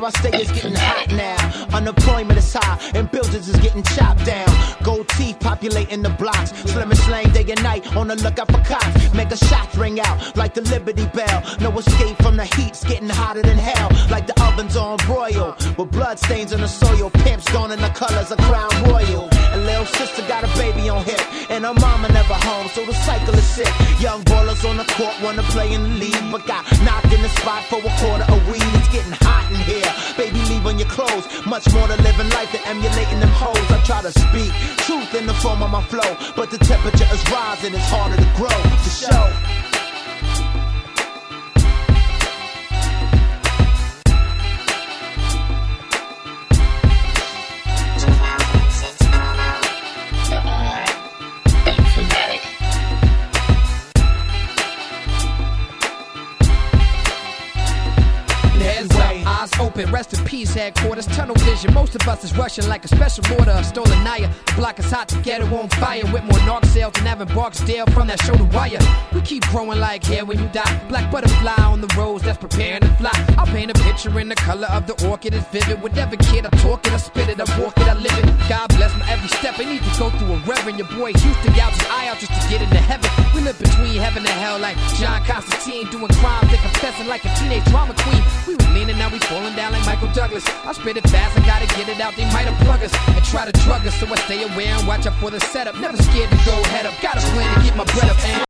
where I stay is getting hot now. Unemployment is high and buildings is getting chopped down. Gold teeth populating the blocks. Slim and slang day and night on the lookout for cops. Make a shots ring out like the Liberty Bell. No escape from the heat's getting hotter than hell. Like the ovens on broil. With blood stains on the soil. Pimps gone in the colors of Crown Royal. And little sister got a baby on hip. And her mama never home, so the cycle is sick. Young ballers on the court wanna play in the league. But got knocked in the spot for a quarter of weed. It's getting hot in here. Baby, leave on your clothes. Much more to living life than emulating them hoes. I try to speak truth in the form of my flow. But the temperature is rising, it's harder to grow. To show. Heads up, eyes open, rest in peace, headquarters, tunnel vision. Most of us is rushing like a special order, stolen Naya. The block is hot, the ghetto on fire. With more narc sales than Avon Barksdale from that shoulder wire. We keep growing like hair when you die. Black butterfly on the rose that's preparing to fly. I'll paint a picture in the color of the orchid is vivid. Whatever kid, I talk it, I spit it, I walk it, I live it. God bless my every step. I need to go through a reverend. Your boy Houston gouges eye out just to get into heaven. We live between heaven and hell like John Constantine doing crimes and confessing like a teenage drama queen. We were leaning, now we falling down like Michael Douglas. I spit it fast, I gotta get it out. They might unplug us and try to drug us, so I stay aware and watch out for the setup. Never scared to go head up. Got a plan to get my bread up. And